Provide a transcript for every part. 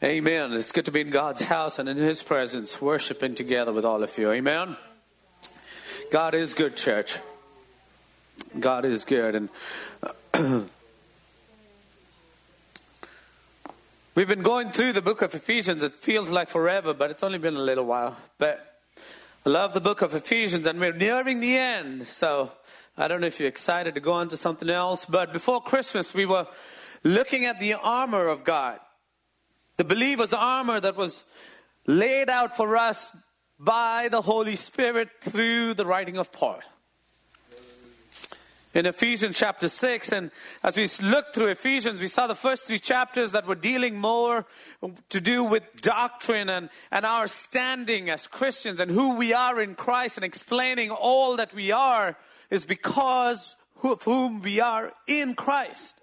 Amen. It's good to be in God's house and in His presence, worshiping together with all of you. Amen. God is good, church. God is good. And we've been going through the book of Ephesians. It feels like forever, but it's only been a little while. But I love the book of Ephesians, and we're nearing the end. So I don't know if you're excited to go on to something else, but before Christmas, we were looking at the armor of God the believer's armor that was laid out for us by the Holy Spirit through the writing of Paul. In Ephesians chapter 6, and as we looked through Ephesians, we saw the first three chapters that were dealing more to do with doctrine and, and our standing as Christians and who we are in Christ and explaining all that we are is because of whom we are in Christ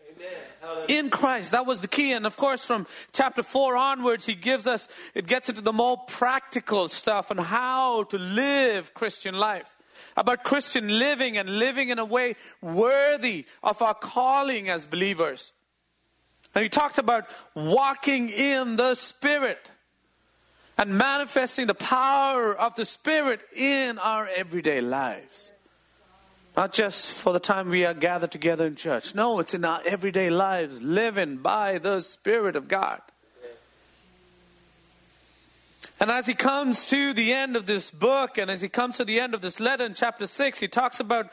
in Christ. That was the key. And of course, from chapter 4 onwards, he gives us, it gets into the more practical stuff on how to live Christian life. About Christian living and living in a way worthy of our calling as believers. And he talked about walking in the Spirit and manifesting the power of the Spirit in our everyday lives. Not just for the time we are gathered together in church. No, it's in our everyday lives, living by the Spirit of God. And as he comes to the end of this book, and as he comes to the end of this letter in chapter 6, he talks about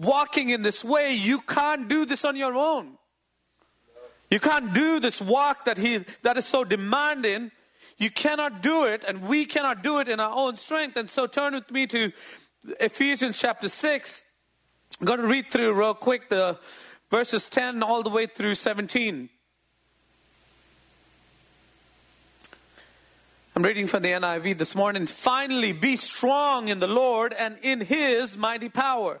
walking in this way. You can't do this on your own. You can't do this walk that, he, that is so demanding. You cannot do it, and we cannot do it in our own strength. And so turn with me to Ephesians chapter 6. I'm going to read through real quick the verses 10 all the way through 17. I'm reading from the NIV this morning. Finally, be strong in the Lord and in his mighty power.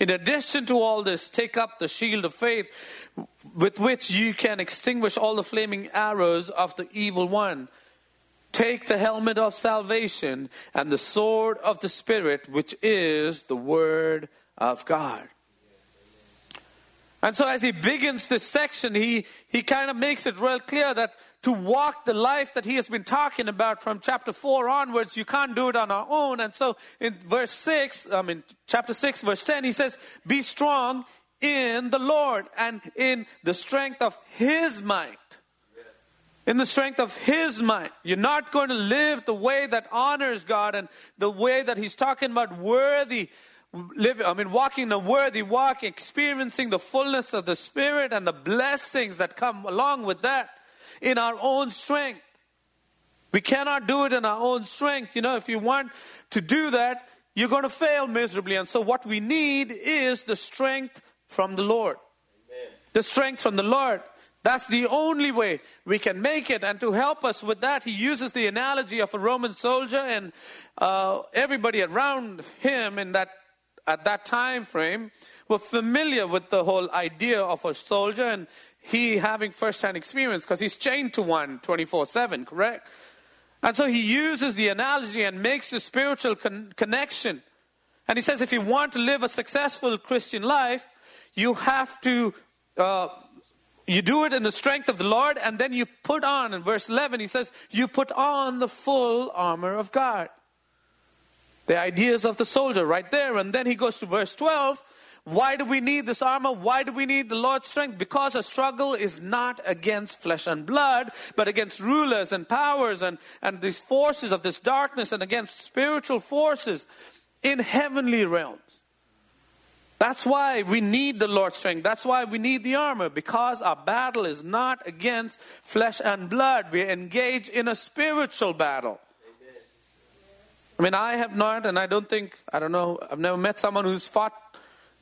In addition to all this, take up the shield of faith with which you can extinguish all the flaming arrows of the evil one. Take the helmet of salvation and the sword of the Spirit, which is the Word of God. And so, as he begins this section, he, he kind of makes it real clear that to walk the life that he has been talking about from chapter 4 onwards, you can't do it on our own. And so in verse 6, I mean, chapter 6, verse 10, he says, Be strong in the Lord and in the strength of his might. In the strength of his might. You're not going to live the way that honors God and the way that he's talking about worthy living, I mean, walking a worthy walk, experiencing the fullness of the Spirit and the blessings that come along with that in our own strength. We cannot do it in our own strength. You know, if you want to do that, you're going to fail miserably. And so, what we need is the strength from the Lord. Amen. The strength from the Lord. That's the only way we can make it. And to help us with that, he uses the analogy of a Roman soldier and uh, everybody around him in that at that time frame were familiar with the whole idea of a soldier. And he having first-hand experience because he's chained to one 24-7, correct? And so he uses the analogy and makes the spiritual con- connection. And he says if you want to live a successful Christian life, you have to, uh, you do it in the strength of the Lord, and then you put on, in verse 11, he says, you put on the full armor of God. The ideas of the soldier right there. And then he goes to verse 12 why do we need this armor? Why do we need the Lord's strength? Because a struggle is not against flesh and blood, but against rulers and powers and, and these forces of this darkness and against spiritual forces in heavenly realms. That's why we need the Lord's strength. That's why we need the armor, because our battle is not against flesh and blood. We're engaged in a spiritual battle. I mean, I have not, and I don't think, I don't know, I've never met someone who's fought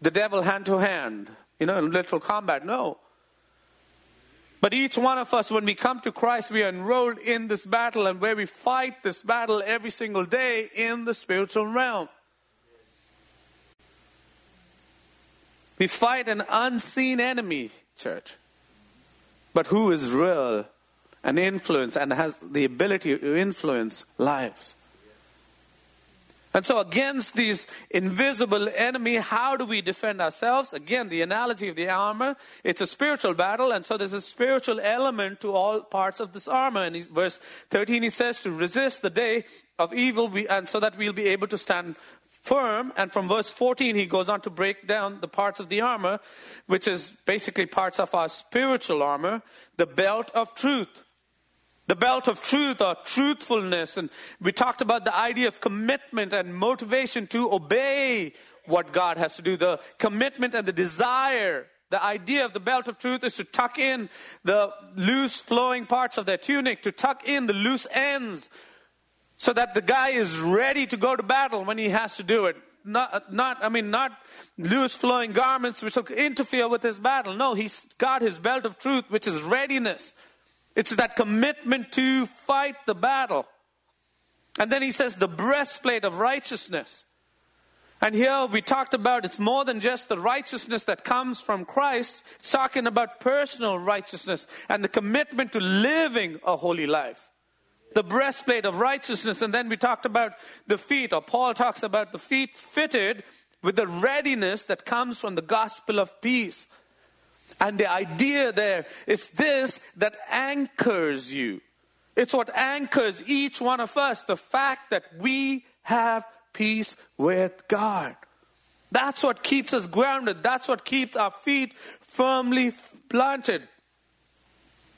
the devil hand to hand, you know, in literal combat. No. But each one of us, when we come to Christ, we are enrolled in this battle and where we fight this battle every single day in the spiritual realm. We fight an unseen enemy, church, but who is real and influence and has the ability to influence lives. And so, against these invisible enemy, how do we defend ourselves? Again, the analogy of the armor, it's a spiritual battle, and so there's a spiritual element to all parts of this armor. And verse 13, he says to resist the day of evil, and so that we'll be able to stand firm. And from verse 14, he goes on to break down the parts of the armor, which is basically parts of our spiritual armor, the belt of truth the belt of truth or truthfulness. And we talked about the idea of commitment and motivation to obey what God has to do, the commitment and the desire. The idea of the belt of truth is to tuck in the loose flowing parts of their tunic, to tuck in the loose ends, so that the guy is ready to go to battle when he has to do it. Not, not, I mean, not loose flowing garments which will interfere with his battle. No, he's got his belt of truth, which is readiness. It's that commitment to fight the battle. And then he says the breastplate of righteousness. And here we talked about it's more than just the righteousness that comes from Christ. It's talking about personal righteousness and the commitment to living a holy life. The breastplate of righteousness. And then we talked about the feet, or Paul talks about the feet fitted with the readiness that comes from the gospel of peace. And the idea there is this that anchors you. It's what anchors each one of us the fact that we have peace with God. That's what keeps us grounded. That's what keeps our feet firmly planted.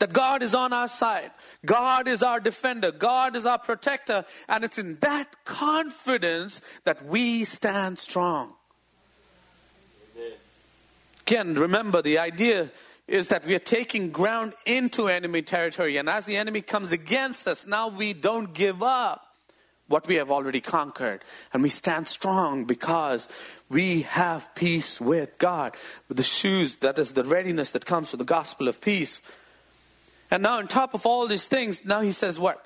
That God is on our side. God is our defender. God is our protector. And it's in that confidence that we stand strong. Again, remember the idea is that we are taking ground into enemy territory. And as the enemy comes against us, now we don't give up what we have already conquered. And we stand strong because we have peace with God. With the shoes, that is the readiness that comes with the gospel of peace. And now, on top of all these things, now he says, What?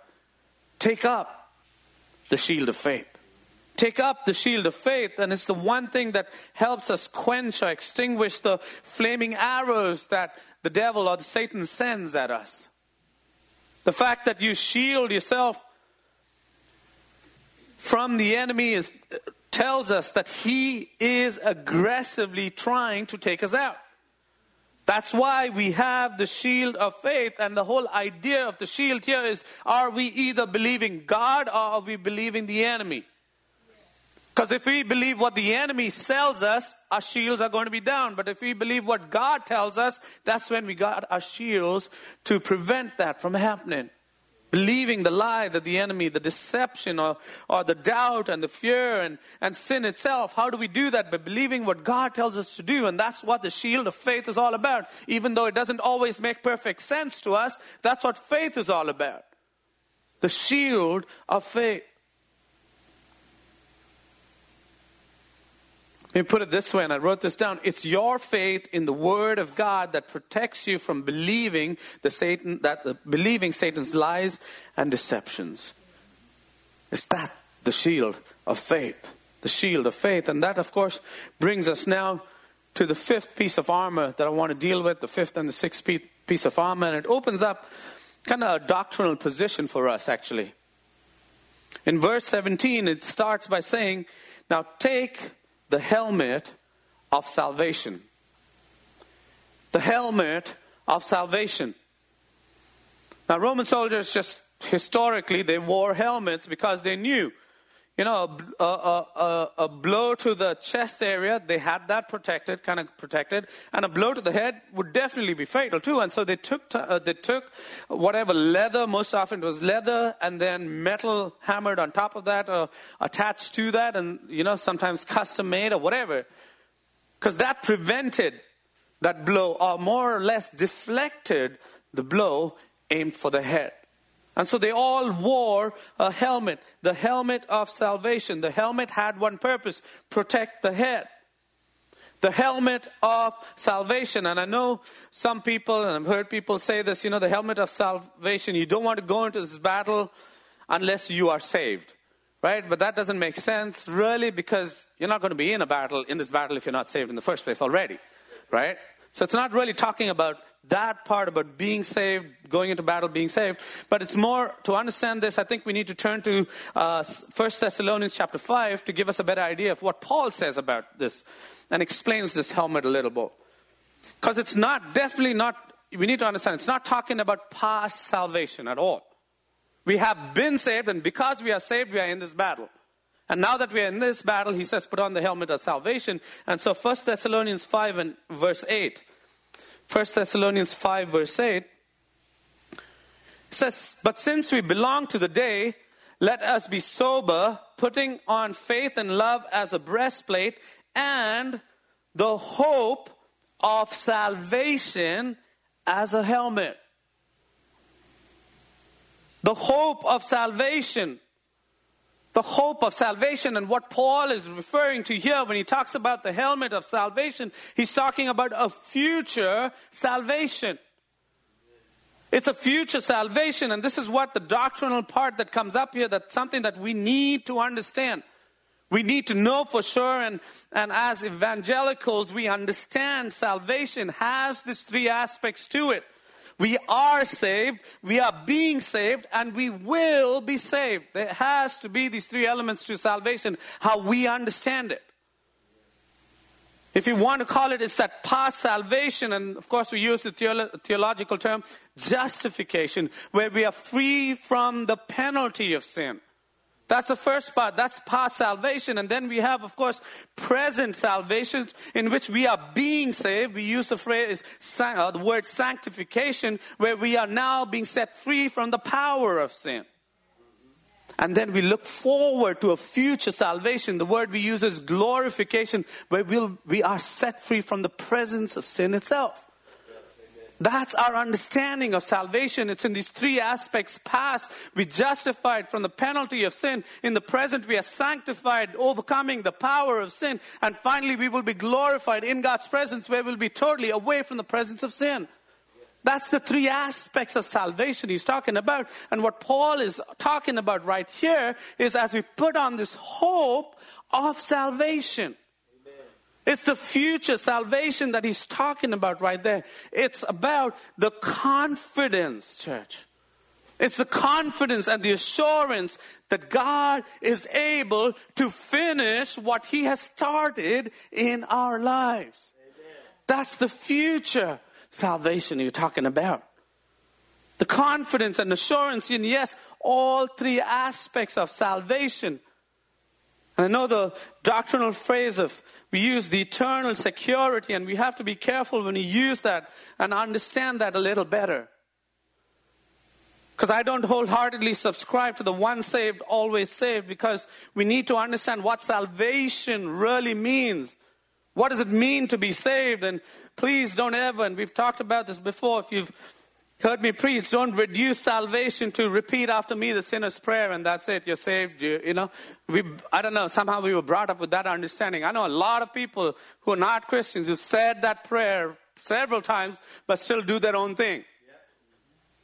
Take up the shield of faith take up the shield of faith, and it's the one thing that helps us quench or extinguish the flaming arrows that the devil or the Satan sends at us. The fact that you shield yourself from the enemy is, tells us that he is aggressively trying to take us out. That's why we have the shield of faith, and the whole idea of the shield here is are we either believing God or are we believing the enemy? Because if we believe what the enemy sells us, our shields are going to be down. But if we believe what God tells us, that's when we got our shields to prevent that from happening. Believing the lie that the enemy, the deception, or, or the doubt and the fear and, and sin itself. How do we do that? By believing what God tells us to do. And that's what the shield of faith is all about. Even though it doesn't always make perfect sense to us, that's what faith is all about. The shield of faith. Let me put it this way, and I wrote this down. It's your faith in the Word of God that protects you from believing the Satan that uh, believing Satan's lies and deceptions. Is that the shield of faith? The shield of faith, and that, of course, brings us now to the fifth piece of armor that I want to deal with. The fifth and the sixth piece of armor, and it opens up kind of a doctrinal position for us, actually. In verse 17, it starts by saying, "Now take." The helmet of salvation. The helmet of salvation. Now, Roman soldiers just historically they wore helmets because they knew you know, a, a, a, a, blow to the chest area, they had that protected, kind of protected, and a blow to the head would definitely be fatal too. And so they took, uh, they took whatever leather, most often it was leather, and then metal hammered on top of that, or attached to that, and, you know, sometimes custom made or whatever. Because that prevented that blow, or more or less deflected the blow aimed for the head. And so they all wore a helmet, the helmet of salvation. The helmet had one purpose protect the head. The helmet of salvation. And I know some people, and I've heard people say this, you know, the helmet of salvation, you don't want to go into this battle unless you are saved. Right? But that doesn't make sense, really, because you're not going to be in a battle, in this battle, if you're not saved in the first place already. Right? So it's not really talking about that part about being saved, going into battle, being saved. But it's more to understand this. I think we need to turn to uh, 1 Thessalonians chapter 5 to give us a better idea of what Paul says about this and explains this helmet a little bit. Because it's not, definitely not, we need to understand, it's not talking about past salvation at all. We have been saved, and because we are saved, we are in this battle. And now that we are in this battle, he says, put on the helmet of salvation. And so 1 Thessalonians 5 and verse 8 1 Thessalonians 5, verse 8 says, But since we belong to the day, let us be sober, putting on faith and love as a breastplate, and the hope of salvation as a helmet. The hope of salvation the hope of salvation and what Paul is referring to here when he talks about the helmet of salvation, he's talking about a future salvation. It's a future salvation, and this is what the doctrinal part that comes up here, that's something that we need to understand. We need to know for sure, and, and as evangelicals, we understand salvation has these three aspects to it. We are saved, we are being saved, and we will be saved. There has to be these three elements to salvation, how we understand it. If you want to call it, it's that past salvation, and of course we use the theolo- theological term justification, where we are free from the penalty of sin. That's the first part. That's past salvation. And then we have, of course, present salvation in which we are being saved. We use the phrase, uh, the word sanctification, where we are now being set free from the power of sin. And then we look forward to a future salvation. The word we use is glorification, where we'll, we are set free from the presence of sin itself. That's our understanding of salvation. It's in these three aspects. Past, we justified from the penalty of sin. In the present, we are sanctified, overcoming the power of sin. And finally, we will be glorified in God's presence, where we'll be totally away from the presence of sin. That's the three aspects of salvation he's talking about. And what Paul is talking about right here is as we put on this hope of salvation. It's the future salvation that he's talking about right there. It's about the confidence, church. It's the confidence and the assurance that God is able to finish what He has started in our lives. Amen. That's the future salvation you're talking about. The confidence and assurance in, yes, all three aspects of salvation and I know the doctrinal phrase of we use the eternal security, and we have to be careful when we use that and understand that a little better. Because I don't wholeheartedly subscribe to the one saved, always saved, because we need to understand what salvation really means. What does it mean to be saved? And please don't ever, and we've talked about this before, if you've heard me preach, don't reduce salvation to repeat after me the sinner's prayer and that's it, you're saved. You, you know, we, I don't know, somehow we were brought up with that understanding. I know a lot of people who are not Christians who said that prayer several times but still do their own thing.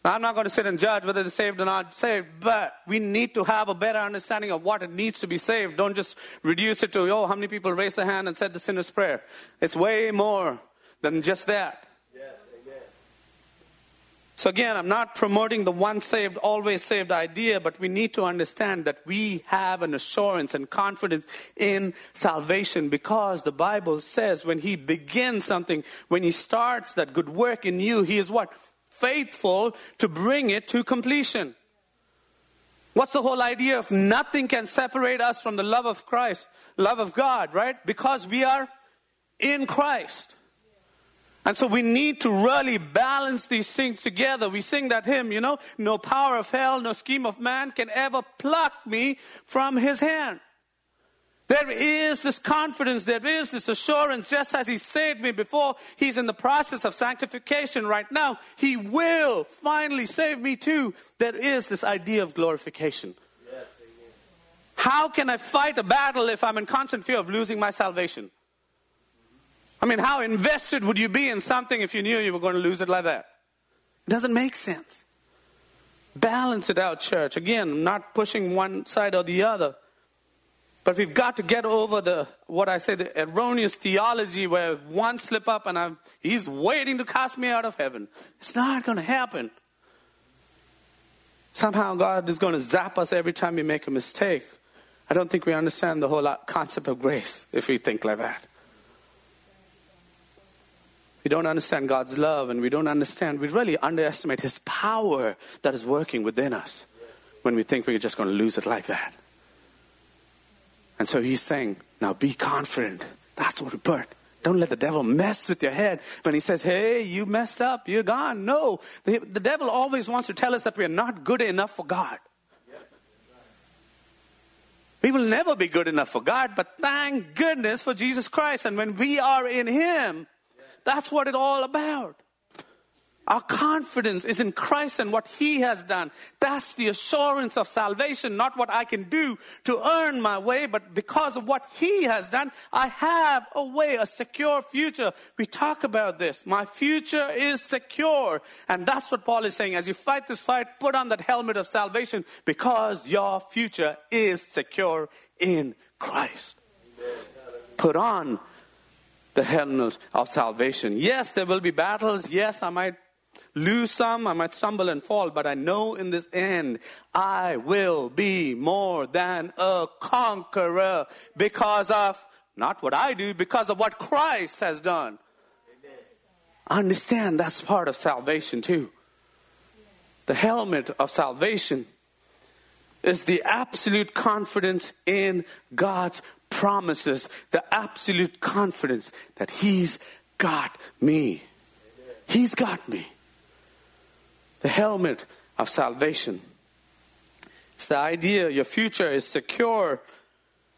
I'm not going to sit and judge whether they're saved or not saved, but we need to have a better understanding of what it needs to be saved. Don't just reduce it to, oh, how many people raised their hand and said the sinner's prayer? It's way more than just that. So again, I'm not promoting the once saved, always saved idea, but we need to understand that we have an assurance and confidence in salvation because the Bible says when He begins something, when He starts that good work in you, He is what? Faithful to bring it to completion. What's the whole idea of nothing can separate us from the love of Christ, love of God, right? Because we are in Christ. And so we need to really balance these things together. We sing that hymn, you know, no power of hell, no scheme of man can ever pluck me from his hand. There is this confidence, there is this assurance, just as He saved me before, He's in the process of sanctification right now. He will finally save me too. There is this idea of glorification. How can I fight a battle if I'm in constant fear of losing my salvation? I mean, how invested would you be in something if you knew you were going to lose it like that? It doesn't make sense. Balance it out, church. Again, not pushing one side or the other. But we've got to get over the, what I say, the erroneous theology where one slip up and I'm, he's waiting to cast me out of heaven. It's not going to happen. Somehow God is going to zap us every time we make a mistake. I don't think we understand the whole concept of grace if we think like that. We don't understand God's love and we don't understand, we really underestimate His power that is working within us when we think we're just going to lose it like that. And so he's saying, now be confident. That's what we put. Don't let the devil mess with your head when he says, hey, you messed up, you're gone. No, the, the devil always wants to tell us that we are not good enough for God. We will never be good enough for God, but thank goodness for Jesus Christ. And when we are in Him, that's what it's all about. Our confidence is in Christ and what He has done. That's the assurance of salvation, not what I can do to earn my way, but because of what He has done, I have a way, a secure future. We talk about this. My future is secure. And that's what Paul is saying. As you fight this fight, put on that helmet of salvation because your future is secure in Christ. Put on the helmet of salvation. Yes, there will be battles. Yes, I might lose some, I might stumble and fall, but I know in this end I will be more than a conqueror because of not what I do, because of what Christ has done. Amen. Understand that's part of salvation too. The helmet of salvation is the absolute confidence in God's promises, the absolute confidence that He's got me. He's got me the helmet of salvation. It's the idea your future is secure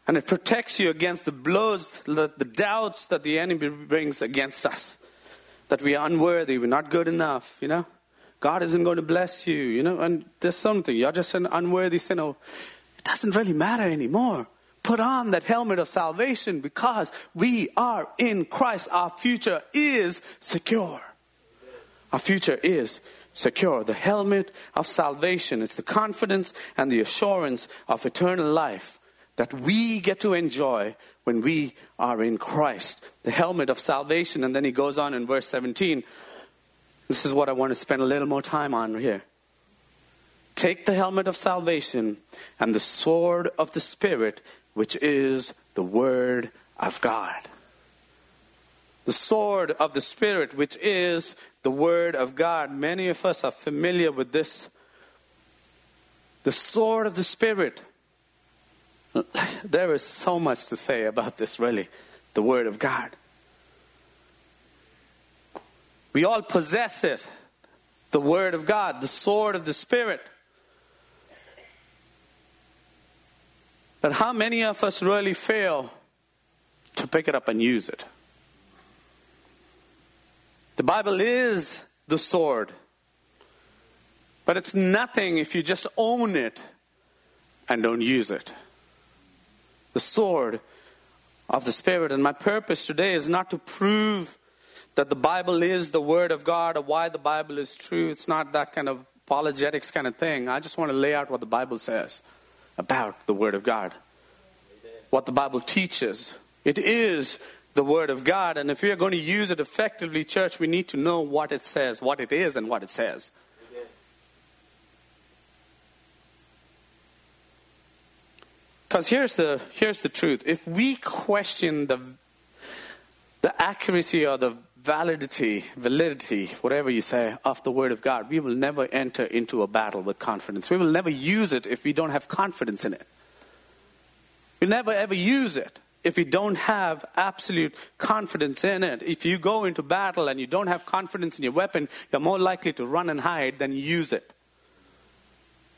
and it protects you against the blows, the, the doubts that the enemy brings against us. That we are unworthy, we're not good enough, you know? God isn't going to bless you, you know? And there's something, you're just an unworthy sinner. It doesn't really matter anymore. Put on that helmet of salvation because we are in Christ. Our future is secure. Our future is secure. The helmet of salvation is the confidence and the assurance of eternal life that we get to enjoy when we are in Christ. The helmet of salvation. And then he goes on in verse 17. This is what I want to spend a little more time on here. Take the helmet of salvation and the sword of the Spirit, which is the Word of God the sword of the Spirit, which is the Word of God. Many of us are familiar with this. The sword of the Spirit. There is so much to say about this, really. The Word of God. We all possess it. The Word of God, the sword of the Spirit. But how many of us really fail to pick it up and use it? The Bible is the sword. But it's nothing if you just own it and don't use it. The sword of the Spirit. And my purpose today is not to prove that the Bible is the Word of God or why the Bible is true. It's not that kind of apologetics kind of thing. I just want to lay out what the Bible says about the Word of God, what the Bible teaches. It is the Word of God. And if we are going to use it effectively, church, we need to know what it says, what it is, and what it says. Because here's the, here's the truth. If we question the, the accuracy or the validity, validity, whatever you say, of the Word of God, we will never enter into a battle with confidence. We will never use it if we don't have confidence in it. We'll never ever use it if you don't have absolute confidence in it, if you go into battle and you don't have confidence in your weapon, you're more likely to run and hide than use it.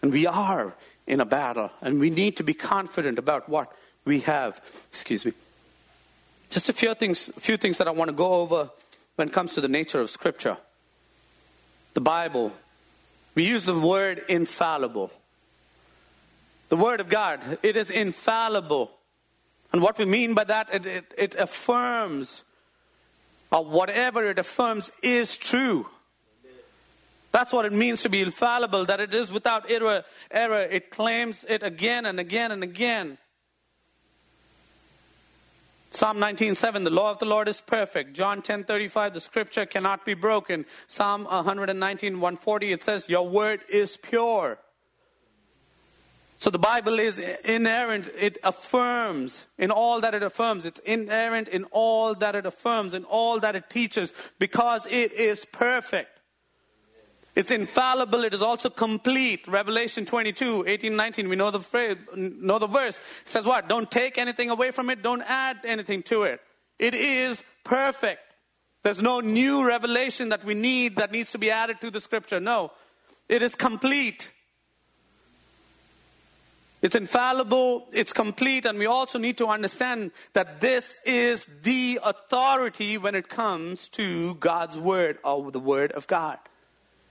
And we are in a battle, and we need to be confident about what we have. Excuse me. Just a few things, a few things that I want to go over when it comes to the nature of Scripture. The Bible. We use the word infallible. The Word of God, it is infallible. And what we mean by that, it, it, it affirms, or whatever it affirms is true. That's what it means to be infallible, that it is without error. error. It claims it again and again and again. Psalm 19:7 The law of the Lord is perfect. John 10:35 The scripture cannot be broken. Psalm 119:140 it says your word is pure. So the Bible is inerrant. It affirms in all that it affirms. It's inerrant in all that it affirms, in all that it teaches, because it is perfect. It's infallible. It is also complete. Revelation 22, 18, 19. We know the phrase, know the verse. It says what? Don't take anything away from it. Don't add anything to it. It is perfect. There's no new revelation that we need that needs to be added to the scripture. No. It is complete. It's infallible, it's complete, and we also need to understand that this is the authority when it comes to God's Word or the Word of God.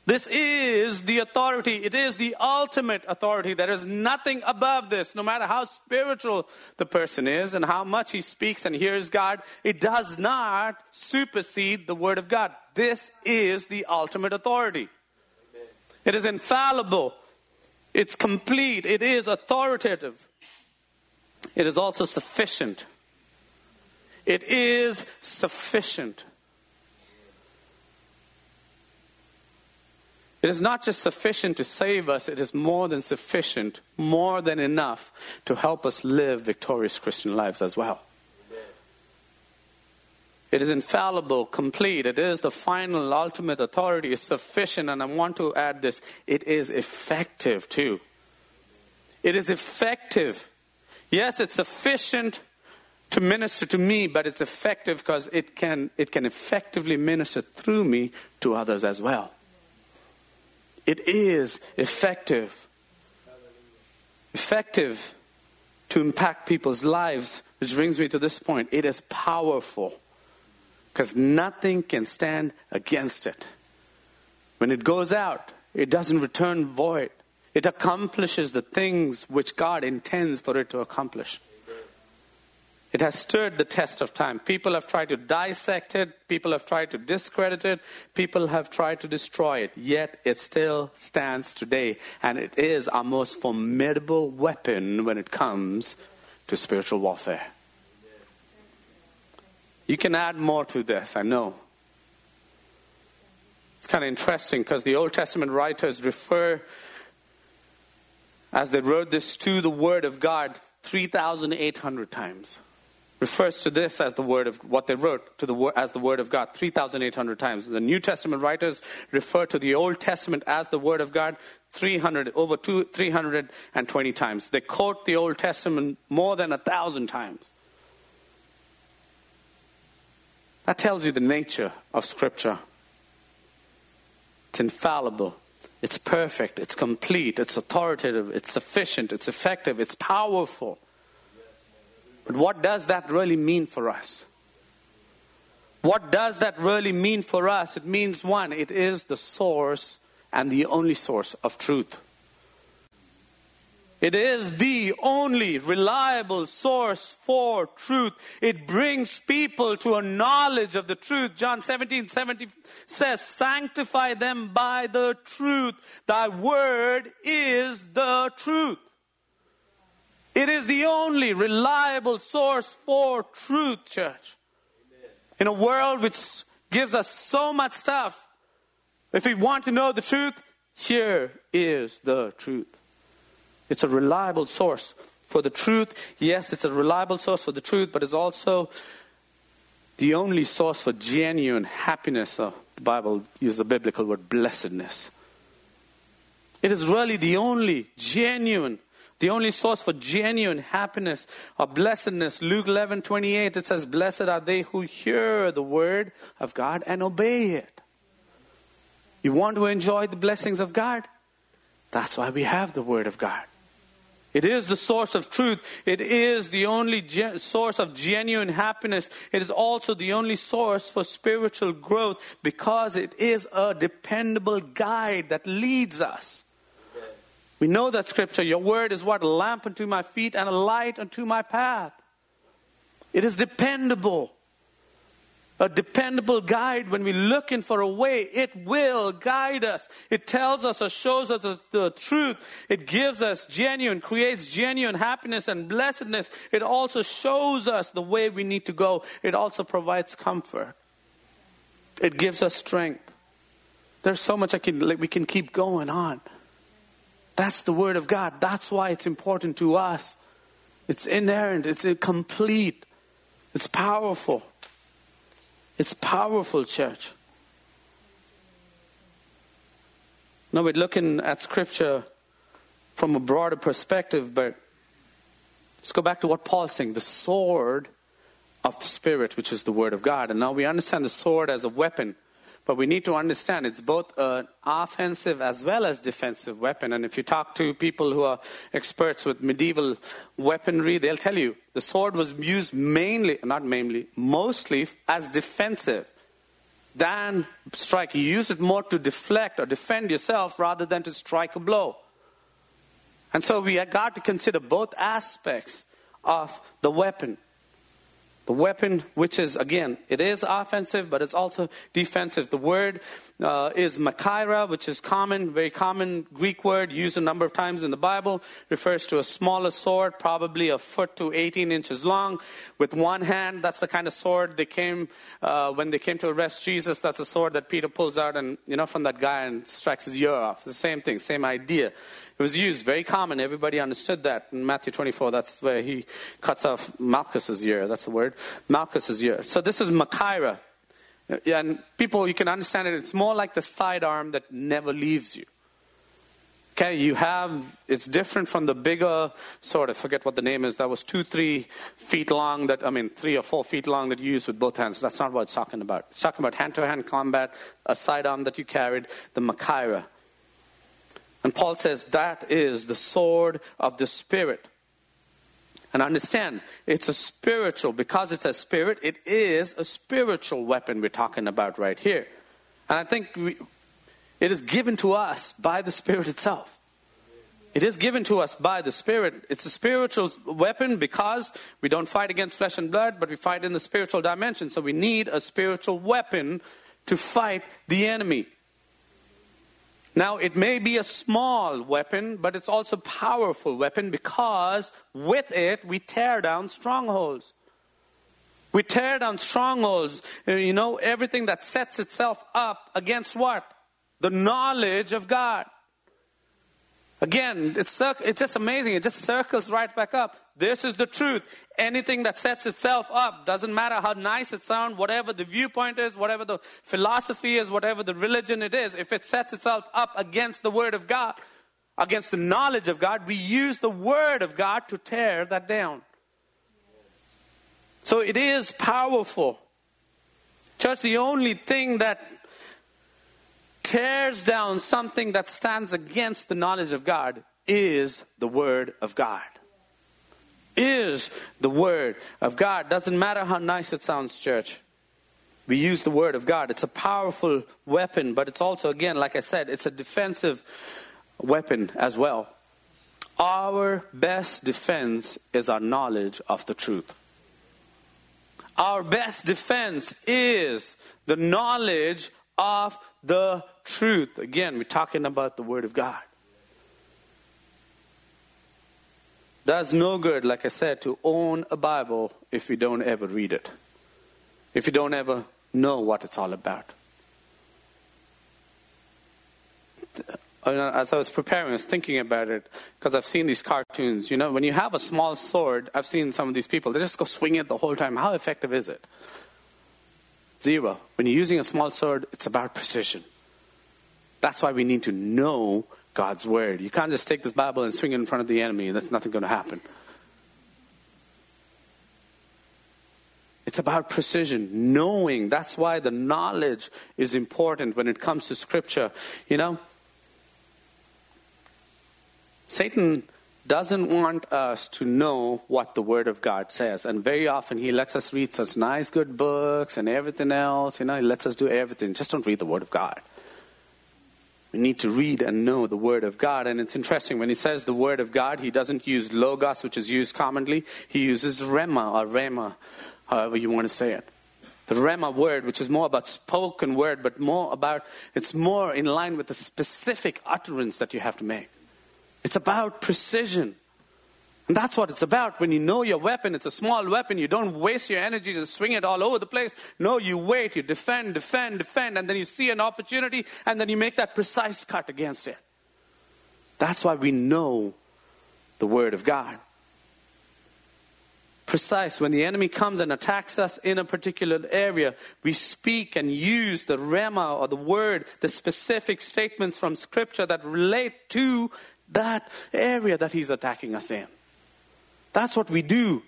This is the authority. It is the ultimate authority. There is nothing above this. No matter how spiritual the person is and how much he speaks and hears God, it does not supersede the Word of God. This is the ultimate authority. It is infallible. It's complete, it is authoritative, it is also sufficient. It is sufficient. It is not just sufficient to save us, it is more than sufficient, more than enough to help us live victorious Christian lives as well. It is infallible, complete. It is the final, ultimate authority. It's sufficient. And I want to add this it is effective too. It is effective. Yes, it's sufficient to minister to me, but it's effective because it can, it can effectively minister through me to others as well. It is effective. Effective to impact people's lives, which brings me to this point. It is powerful because nothing can stand against it. When it goes out, it doesn't return void. It accomplishes the things which God intends for it to accomplish. It has stood the test of time. People have tried to dissect it, people have tried to discredit it, people have tried to destroy it, yet it still stands today. And it is our most formidable weapon when it comes to spiritual warfare. You can add more to this, I know. It's kind of interesting because the Old Testament writers refer, as they wrote this, to the Word of God 3,800 times. Refers to this as the word of what they wrote to the as the word of God 3,800 times. The New Testament writers refer to the Old Testament as the word of God 300 over two, 320 times. They quote the Old Testament more than a thousand times. That tells you the nature of Scripture. It's infallible, it's perfect, it's complete, it's authoritative, it's sufficient, it's effective, it's powerful. But what does that really mean for us? What does that really mean for us? It means one, it is the source and the only source of truth. It is the only reliable source for truth. It brings people to a knowledge of the truth. John 17, 17 says, Sanctify them by the truth. Thy word is the truth. It is the only reliable source for truth, church. In a world which gives us so much stuff, if we want to know the truth, here is the truth. It's a reliable source for the truth. Yes, it's a reliable source for the truth, but it's also the only source for genuine happiness. Uh, the Bible uses the biblical word blessedness. It is really the only genuine, the only source for genuine happiness or blessedness. Luke 11 28, it says, Blessed are they who hear the word of God and obey it. You want to enjoy the blessings of God? That's why we have the word of God. It is the source of truth. It is the only ge- source of genuine happiness. It is also the only source for spiritual growth because it is a dependable guide that leads us. We know that scripture. Your word is what? A lamp unto my feet and a light unto my path. It is dependable a dependable guide when we're looking for a way. It will guide us. It tells us or shows us the, the, truth. It gives us genuine, creates genuine happiness and blessedness. It also shows us the way we need to go. It also provides comfort. It gives us strength. There's so much I can, like, we can keep going on. That's the Word of God. That's why it's important to us. It's inerrant, it's complete, it's powerful. It's powerful, church. Now we're looking at scripture from a broader perspective, but let's go back to what Paul's saying the sword of the Spirit, which is the Word of God. And now we understand the sword as a weapon. But we need to understand it's both an offensive as well as defensive weapon. And if you talk to people who are experts with medieval weaponry, they'll tell you the sword was used mainly, not mainly, mostly as defensive than strike. You use it more to deflect or defend yourself rather than to strike a blow. And so we have got to consider both aspects of the weapon. The weapon, which is, again, it is offensive, but it's also defensive. The word uh, is machaira, which is common, very common Greek word used a number of times in the Bible. Refers to a smaller sword, probably a foot to 18 inches long, with one hand. That's the kind of sword they came, uh, when they came to arrest Jesus, that's a sword that Peter pulls out and, you know, from that guy and strikes his ear off. The same thing, same idea. It was used, very common. Everybody understood that. In Matthew 24, that's where he cuts off Malchus's ear. That's the word. Malchus's ear. So this is Machaira. And people, you can understand it. It's more like the sidearm that never leaves you. Okay, you have, it's different from the bigger sort of, forget what the name is. That was two, three feet long, that, I mean, three or four feet long that you use with both hands. That's not what it's talking about. It's talking about hand to hand combat, a sidearm that you carried, the Machaira. And Paul says that is the sword of the Spirit. And understand, it's a spiritual, because it's a spirit, it is a spiritual weapon we're talking about right here. And I think we, it is given to us by the Spirit itself. It is given to us by the Spirit. It's a spiritual weapon because we don't fight against flesh and blood, but we fight in the spiritual dimension. So we need a spiritual weapon to fight the enemy. Now, it may be a small weapon, but it's also a powerful weapon because with it we tear down strongholds. We tear down strongholds, uh, you know, everything that sets itself up against what? The knowledge of God. Again, it's, it's just amazing. It just circles right back up. This is the truth. Anything that sets itself up, doesn't matter how nice it sounds, whatever the viewpoint is, whatever the philosophy is, whatever the religion it is, if it sets itself up against the Word of God, against the knowledge of God, we use the Word of God to tear that down. So it is powerful. Church, the only thing that tears down something that stands against the knowledge of God is the Word of God. Is the Word of God. Doesn't matter how nice it sounds, church. We use the Word of God. It's a powerful weapon, but it's also, again, like I said, it's a defensive weapon as well. Our best defense is our knowledge of the truth. Our best defense is the knowledge of the truth. Again, we're talking about the Word of God. Does no good, like I said, to own a Bible if you don't ever read it, if you don't ever know what it's all about. Uh, as I was preparing, I was thinking about it because I've seen these cartoons. You know, when you have a small sword, I've seen some of these people, they just go swing it the whole time. How effective is it? Zero. When you're using a small sword, it's about precision. That's why we need to know God's word. You can't just take this Bible and swing it in front of the enemy, and that's nothing going to happen. It's about precision, knowing. That's why the knowledge is important when it comes to Scripture. You know, Satan doesn't want us to know what the Word of God says. And very often He lets us read such nice, good books and everything else. You know, He lets us do everything. Just don't read the Word of God. We need to read and know the Word of God. And it's interesting, when He says the Word of God, He doesn't use logos, which is used commonly. He uses rema or rema, however you want to say it. The rema word, which is more about spoken word, but more about, it's more in line with the specific utterance that you have to make. It's about precision. And that's what it's about. When you know your weapon, it's a small weapon. You don't waste your energy to swing it all over the place. No, you wait, you defend, defend, defend, and then you see an opportunity, and then you make that precise cut against it. That's why we know the Word of God. Precise. When the enemy comes and attacks us in a particular area, we speak and use the rhema or the word, the specific statements from Scripture that relate to that area that he's attacking us in. That's what we do.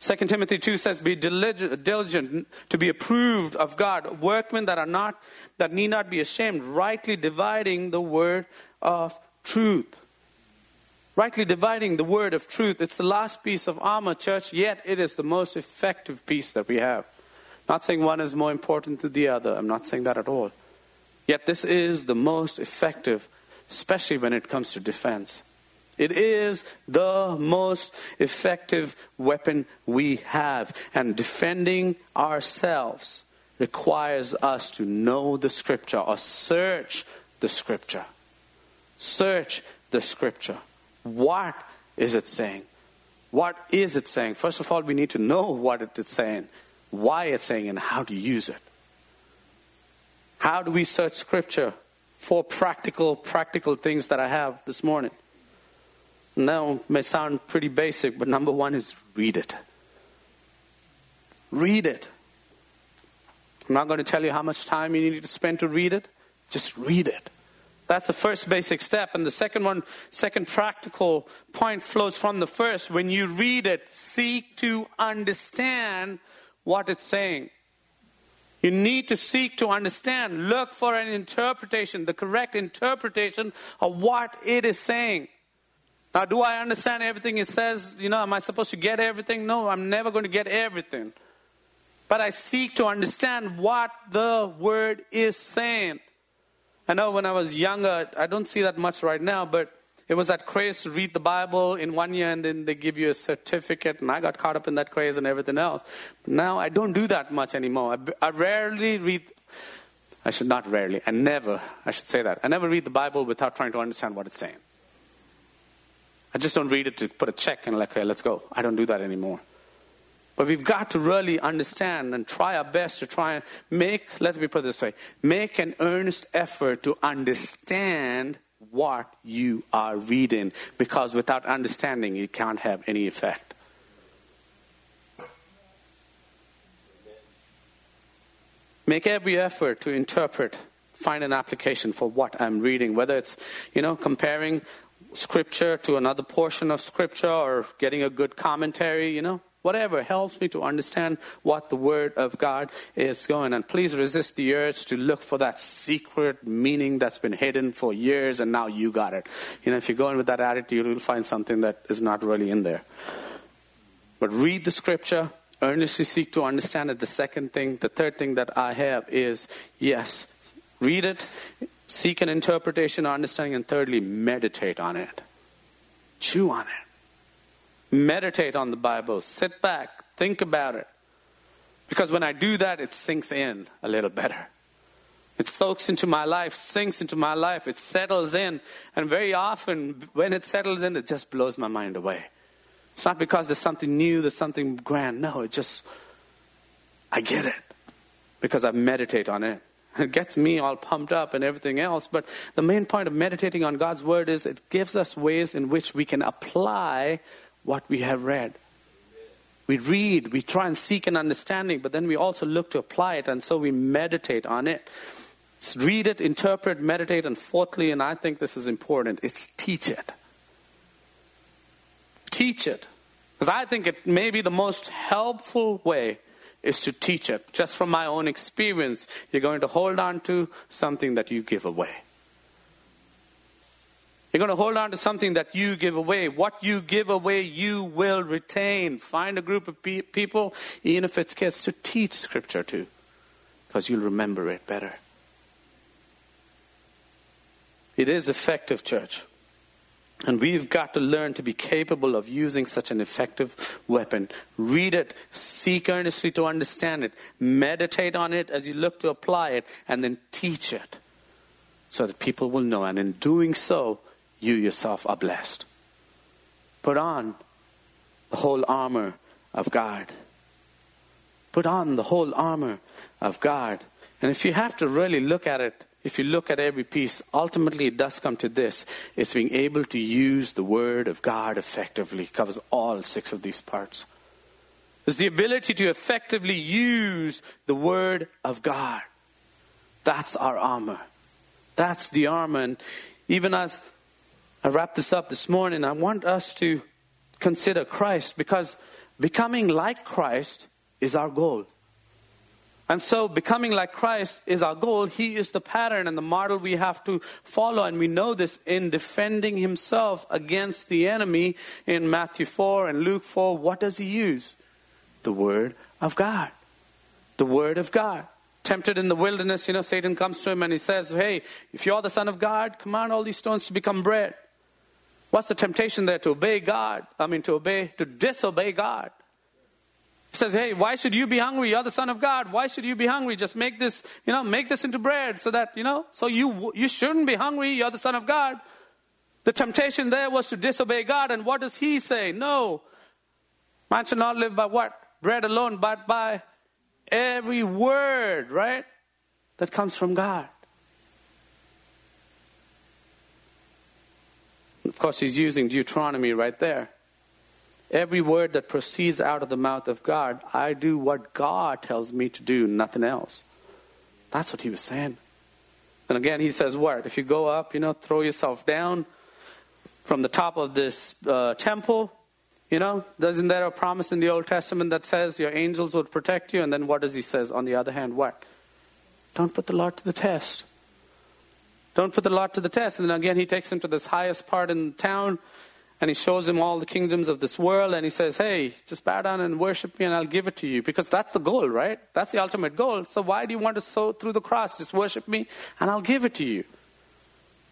2 Timothy 2 says, Be diligent to be approved of God, workmen that are not, that need not be ashamed, rightly dividing the word of truth. Rightly dividing the word of truth. It's the last piece of armor, church, yet it is the most effective piece that we have. Not saying one is more important than the other. I'm not saying that at all. Yet this is the most effective especially when it comes to defense. It is the most effective weapon we have. And defending ourselves requires us to know the scripture or search the scripture. Search the scripture. What is it saying? What is it saying? First of all, we need to know what it is saying, why it's saying, and how to use it. How do we search scripture? four practical, practical things that I have this morning. Now, may sound pretty basic, but number one is read it. Read it. I'm not going to tell you how much time you need to spend to read it. Just read it. That's the first basic step. And the second one, second practical point flows from the first. When you read it, seek to understand what it's saying. You need to seek to understand, look for an interpretation, the correct interpretation of what it is saying. Now, do I understand everything it says? You know, am I supposed to get everything? No, I'm never going to get everything. But I seek to understand what the word is saying. I know when I was younger, I don't see that much right now, but it was that craze to read the Bible in one year and then they give you a certificate, and I got caught up in that craze and everything else. But now I don't do that much anymore. I, I rarely read, I should not rarely, I never, I should say that. I never read the Bible without trying to understand what it's saying. I just don't read it to put a check and like, okay, let's go. I don't do that anymore. But we've got to really understand and try our best to try and make, let me put it this way, make an earnest effort to understand what you are reading because without understanding, it can't have any effect. Make every effort to interpret, find an application for what I'm reading, whether it's, you know, comparing scripture to another portion of scripture or getting a good commentary, you know whatever helps me to understand what the Word of God is going. And please resist the urge to look for that secret meaning that's been hidden for years and now you got it. You know, if you go in with that attitude, you'll find something that is not really in there. But read the Scripture, earnestly seek to understand it. The second thing, the third thing that I have is yes, read it, seek an interpretation, or understanding, and thirdly, meditate on it. Chew on it. Meditate on the Bible. Sit back. Think about it. Because when I do that, it sinks in a little better. It soaks into my life, sinks into my life, it settles in. And very often, when it settles in, it just blows my mind away. It's not because there's something new, there's something grand. No, it just, I get it because I meditate on it. It gets me all pumped up and everything else. But the main point of meditating on God's Word is it gives us ways in which we can apply what we have read. We read, we try and seek an understanding, but then we also look to apply it, and so we meditate on it. read it, interpret, meditate, and fourthly, and I think this is important, it's teach it. Teach it. Because I think it may be the most helpful way is to teach it. Just from my own experience, you're going to hold on to something that you give away. You're going to hold on to something that you give away. What you give away, you will retain. Find a group of pe- people, even if it's kids, to teach Scripture to, because you'll remember it better. It is effective, church. And we've got to learn to be capable of using such an effective weapon. Read it, seek earnestly to understand it, meditate on it as you look to apply it, and then teach it so that people will know. And in doing so, you yourself are blessed. Put on the whole armor of God. Put on the whole armor of God. And if you have to really look at it if you look at every piece, ultimately it does come to this. It's being able to use the Word of God effectively. It covers all six of these parts. It's the ability to effectively use the Word of God. That's our armor. That's the armor. And even as I wrap this up this morning, I want us to consider Christ because becoming like Christ is our goal. And so, becoming like Christ is our goal. He is the pattern and the model we have to follow. And we know this in defending himself against the enemy in Matthew 4 and Luke 4. What does he use? The Word of God. The Word of God. Tempted in the wilderness, you know, Satan comes to him and he says, Hey, if you're the Son of God, command all these stones to become bread. What's the temptation there? To obey God. I mean, to obey, to disobey God says, Hey, why should you be hungry? You're the Son of God. Why should you be hungry? Just make this, you know, make this into bread so that, you know, so you, you shouldn't be hungry. You're the Son of God. The temptation there was to disobey God. And what does he say? No. Man should not live by what? Bread alone, but by every word, right? That comes from God. Of course, he's using Deuteronomy right there. Every word that proceeds out of the mouth of God, I do what God tells me to do, nothing else. That's what he was saying. And again, he says, What? If you go up, you know, throw yourself down from the top of this uh, temple, you know, doesn't there a promise in the Old Testament that says your angels would protect you? And then what does he says on the other hand? What? Don't put the Lord to the test. Don't put the Lord to the test. And then again, he takes him to this highest part in town and he shows him all the kingdoms of this world and he says, Hey, just bow down and worship me and I'll give it to you. Because that's the goal, right? That's the ultimate goal. So why do you want to sow through the cross? Just worship me and I'll give it to you.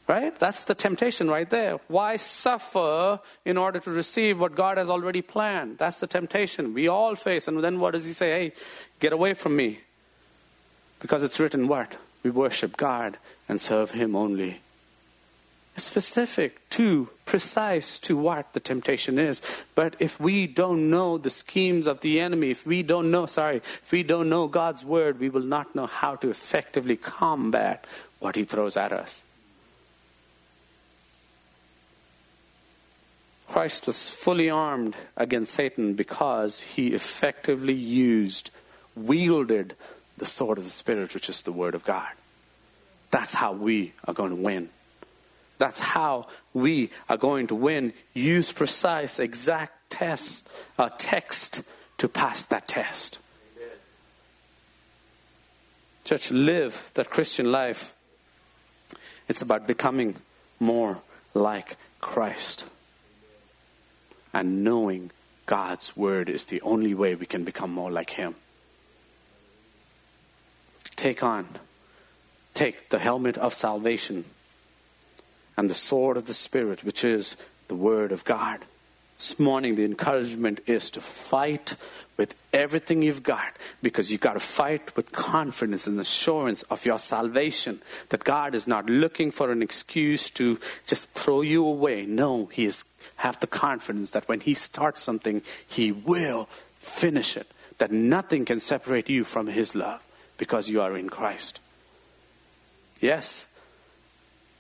Right? That's the temptation right there. Why suffer in order to receive what God has already planned? That's the temptation we all face. And then what does he say? Hey, get away from me. Because it's written what? We worship God and serve him only specific to, precise to what the temptation is. But if we don't know the schemes of the enemy, if we don't know, sorry, if we don't know God's word, we will not know how to effectively combat what he throws at us. Christ was fully armed against Satan because he effectively used, wielded the sword of the Spirit, which is the Word of God. That's how we are going to win. That's how we are going to win. Use precise, exact test, uh, text to pass that test. Amen. Church, live that Christian life. It's about becoming more like Christ. And knowing God's word is the only way we can become more like Him. Take on, take the helmet of salvation and the sword of the Spirit, which is the Word of God. This morning, the encouragement is to fight with everything you've got because you've got to fight with confidence and assurance of your salvation. That God is not looking for an excuse to just throw you away. No, He is have the confidence that when He starts something, He will finish it. That nothing can separate you from His love because you are in Christ. Yes,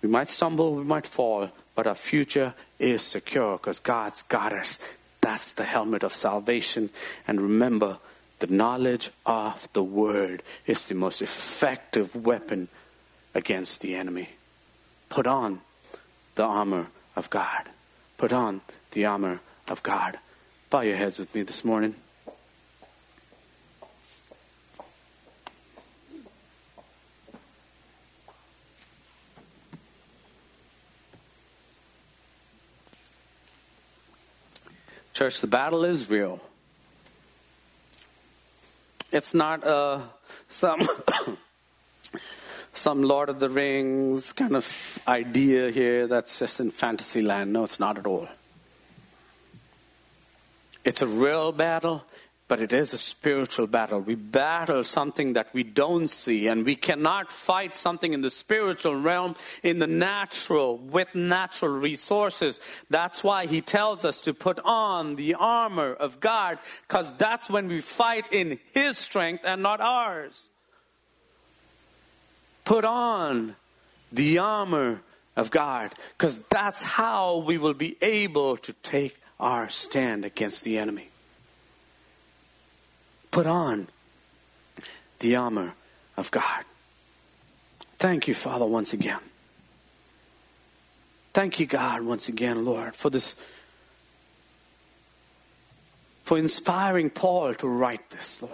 we might stumble, we might fall, but our future is secure because God's got us. That's the helmet of salvation. And remember, the knowledge of the Word is the most effective weapon against the enemy. Put on the armor of God. Put on the armor of God. Bow your heads with me this morning. Church, the battle is real. It's not uh, some some Lord of the Rings kind of idea here that's just in fantasy land. No, it's not at all. It's a real battle, but it is a spiritual battle. We battle something that we don't see, and we cannot fight something in the spiritual realm, in the natural, with natural resources. That's why he tells us to put on the armor of God, because that's when we fight in his strength and not ours. Put on the armor of God, because that's how we will be able to take our stand against the enemy put on the armor of God. Thank you, Father, once again. Thank you, God, once again, Lord, for this, for inspiring Paul to write this, Lord.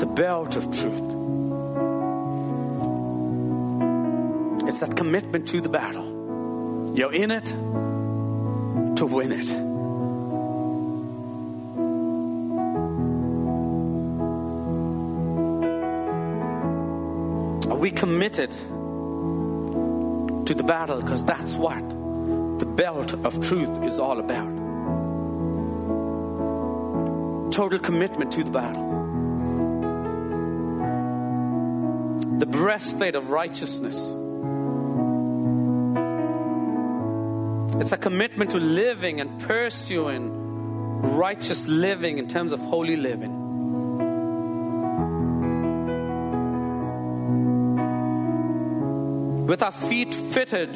The belt of truth. It's that commitment to the battle. You're in it to win it. We committed to the battle because that's what the belt of truth is all about. Total commitment to the battle. The breastplate of righteousness. It's a commitment to living and pursuing righteous living in terms of holy living. With our feet fitted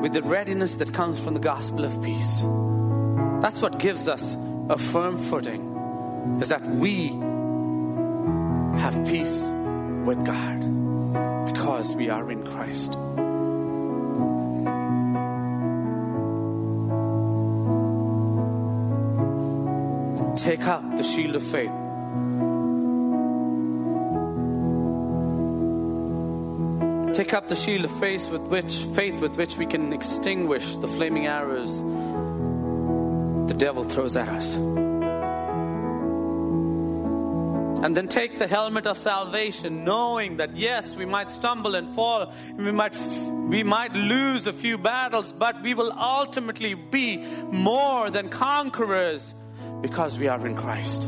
with the readiness that comes from the gospel of peace. That's what gives us a firm footing, is that we have peace with God because we are in Christ. Take up the shield of faith Take up the shield of faith with which faith with which we can extinguish the flaming arrows the devil throws at us. And then take the helmet of salvation, knowing that yes, we might stumble and fall, we might we might lose a few battles, but we will ultimately be more than conquerors because we are in Christ.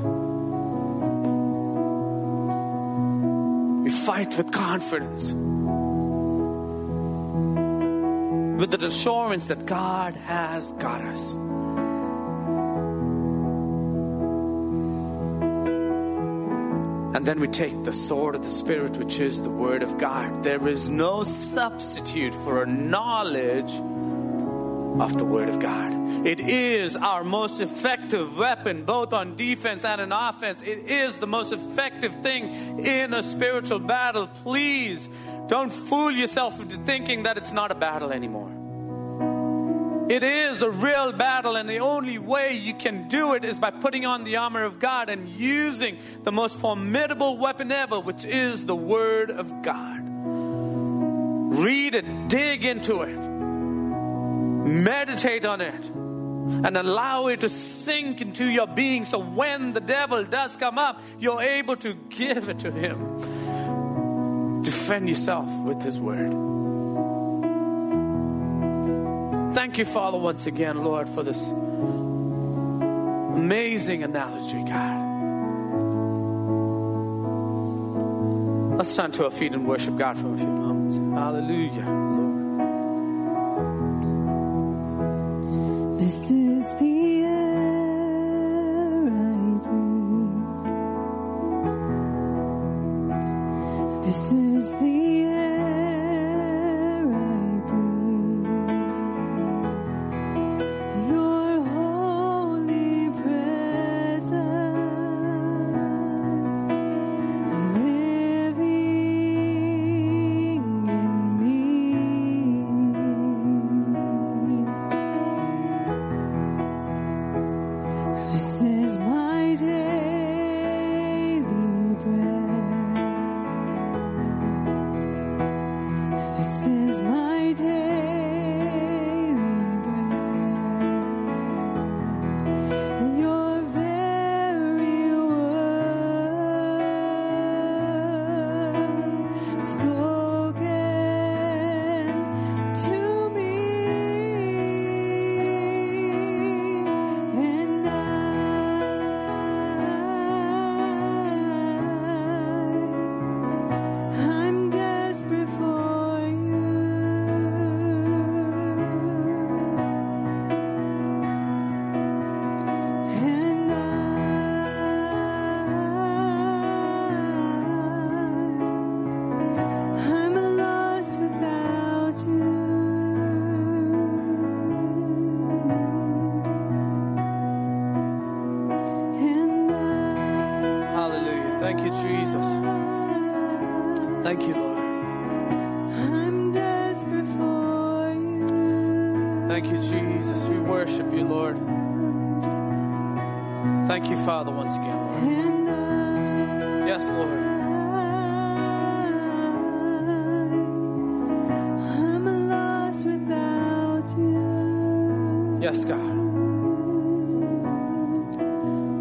We fight with confidence with the assurance that God has got us. And then we take the sword of the Spirit, which is the Word of God. There is no substitute for a knowledge of the Word of God. It is our most effective weapon, both on defense and in offense. It is the most effective thing in a spiritual battle. Please don't fool yourself into thinking that it's not a battle anymore. It is a real battle, and the only way you can do it is by putting on the armor of God and using the most formidable weapon ever, which is the Word of God. Read it, dig into it, meditate on it, and allow it to sink into your being so when the devil does come up, you're able to give it to him defend yourself with His Word. Thank you, Father, once again, Lord, for this amazing analogy, God. Let's turn to our feet and worship God for a few moments. Hallelujah, Lord. This is the air This is the air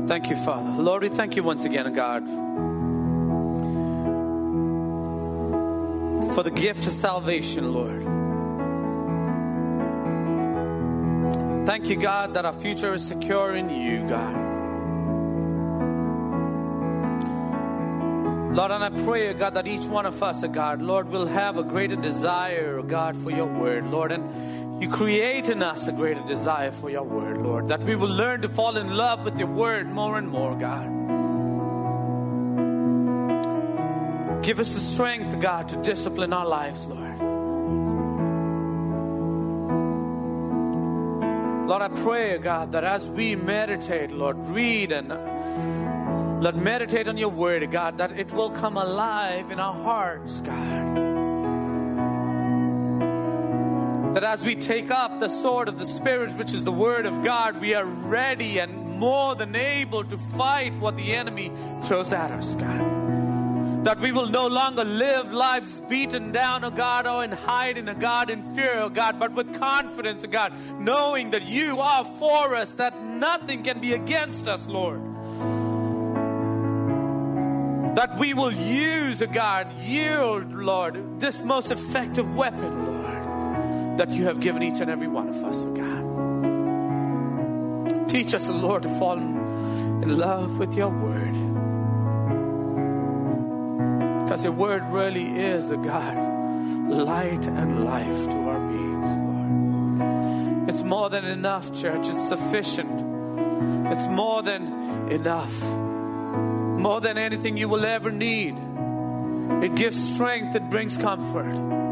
Thank you, Father. Lord, we thank you once again, God, for the gift of salvation, Lord. Thank you, God, that our future is secure in you, God. Lord, and I pray, God, that each one of us, God, Lord, will have a greater desire, God, for your word, Lord. And you create in us a greater desire for your word, Lord, that we will learn to fall in love with your word more and more, God. Give us the strength, God, to discipline our lives, Lord. Lord, I pray, God, that as we meditate, Lord, read and uh, Lord, meditate on your word, God, that it will come alive in our hearts, God. That as we take up the sword of the Spirit, which is the word of God, we are ready and more than able to fight what the enemy throws at us, God. That we will no longer live lives beaten down, oh God, or in hiding, oh God, in fear, oh God, but with confidence, oh God, knowing that you are for us, that nothing can be against us, Lord that we will use, oh God, yield, Lord, this most effective weapon, Lord, that you have given each and every one of us, oh God. Teach us, Lord, to fall in love with your word. Because your word really is, oh God, light and life to our beings, Lord. It's more than enough, church. It's sufficient. It's more than enough more than anything you will ever need. It gives strength, it brings comfort.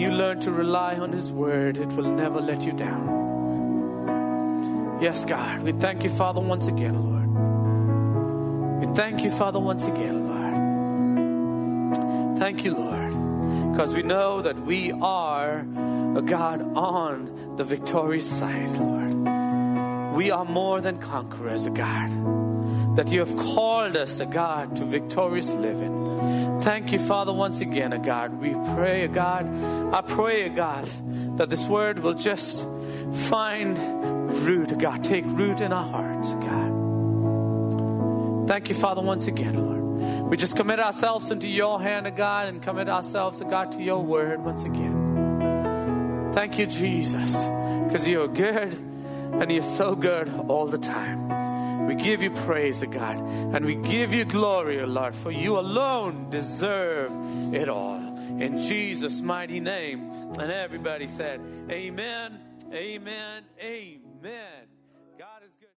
You learn to rely on His Word, it will never let you down. Yes, God, we thank you, Father, once again, Lord. We thank you, Father, once again, Lord. Thank you, Lord, because we know that we are a God on the victorious side, Lord we are more than conquerors, a God. That you have called us, a God, to victorious living. Thank you, Father, once again, a God. We pray, a God. I pray, a God, that this word will just find root, God. Take root in our hearts, God. Thank you, Father, once again, Lord. We just commit ourselves into your hand, a God, and commit ourselves, a God, to your word once again. Thank you, Jesus, because you are good and you're so good all the time. We give you praise, O God, and we give you glory, O Lord, for you alone deserve it all. In Jesus' mighty name. And everybody said, Amen, Amen, Amen.